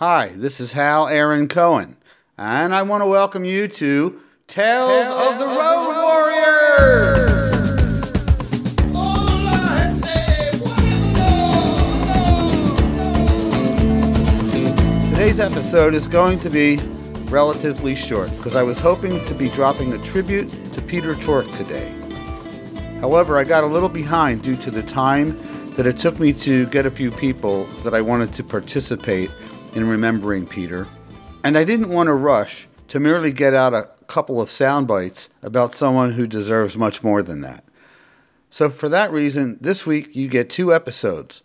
Hi, this is Hal Aaron Cohen, and I want to welcome you to Tales, Tales of the Road Warriors. Today's episode is going to be relatively short because I was hoping to be dropping a tribute to Peter Tork today. However, I got a little behind due to the time that it took me to get a few people that I wanted to participate in remembering Peter, and I didn't want to rush to merely get out a couple of sound bites about someone who deserves much more than that. So, for that reason, this week you get two episodes.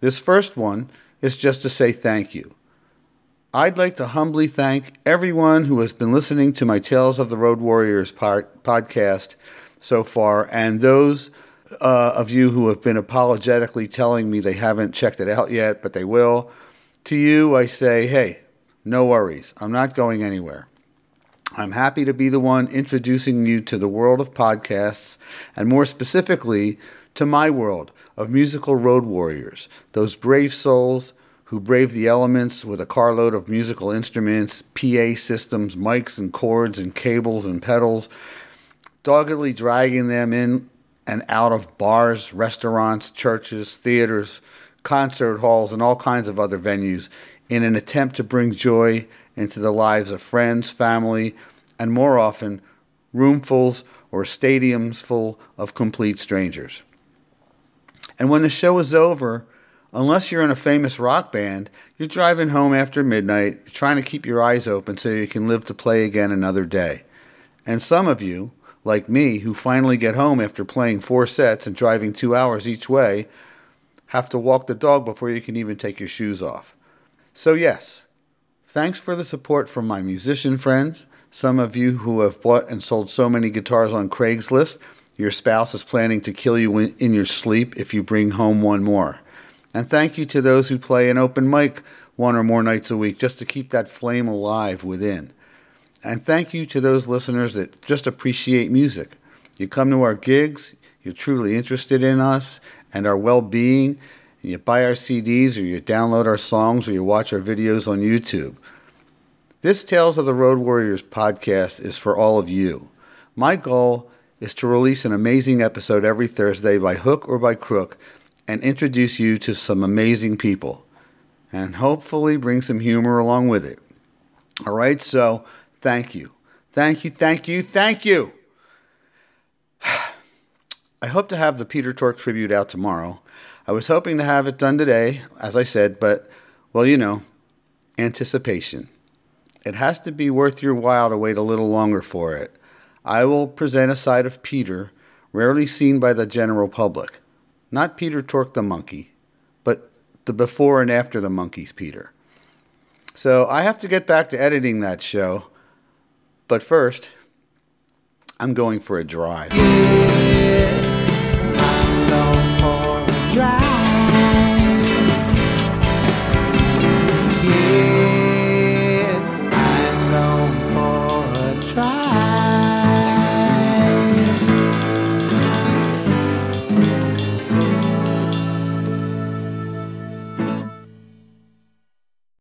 This first one is just to say thank you. I'd like to humbly thank everyone who has been listening to my Tales of the Road Warriors podcast so far, and those uh, of you who have been apologetically telling me they haven't checked it out yet, but they will. To you, I say, hey, no worries. I'm not going anywhere. I'm happy to be the one introducing you to the world of podcasts, and more specifically, to my world of musical road warriors, those brave souls who brave the elements with a carload of musical instruments, PA systems, mics and cords and cables and pedals, doggedly dragging them in and out of bars, restaurants, churches, theaters, concert halls, and all kinds of other venues in an attempt to bring joy into the lives of friends, family, and more often, roomfuls or stadiums full of complete strangers. And when the show is over, unless you're in a famous rock band, you're driving home after midnight, trying to keep your eyes open so you can live to play again another day. And some of you, like me, who finally get home after playing four sets and driving two hours each way, have to walk the dog before you can even take your shoes off. So, yes, thanks for the support from my musician friends, some of you who have bought and sold so many guitars on Craigslist. Your spouse is planning to kill you in your sleep if you bring home one more. And thank you to those who play an open mic one or more nights a week just to keep that flame alive within. And thank you to those listeners that just appreciate music. You come to our gigs, you're truly interested in us, and our well being, and you buy our CDs or you download our songs or you watch our videos on YouTube. This Tales of the Road Warriors podcast is for all of you. My goal is to release an amazing episode every Thursday by hook or by crook and introduce you to some amazing people and hopefully bring some humor along with it. All right, so thank you. Thank you, thank you, thank you. I hope to have the Peter Tork tribute out tomorrow. I was hoping to have it done today, as I said, but, well, you know, anticipation. It has to be worth your while to wait a little longer for it. I will present a side of Peter rarely seen by the general public. Not Peter Tork the Monkee, but the before and after the Monkees, Peter. So I have to get back to editing that show. But first, I'm going for a drive.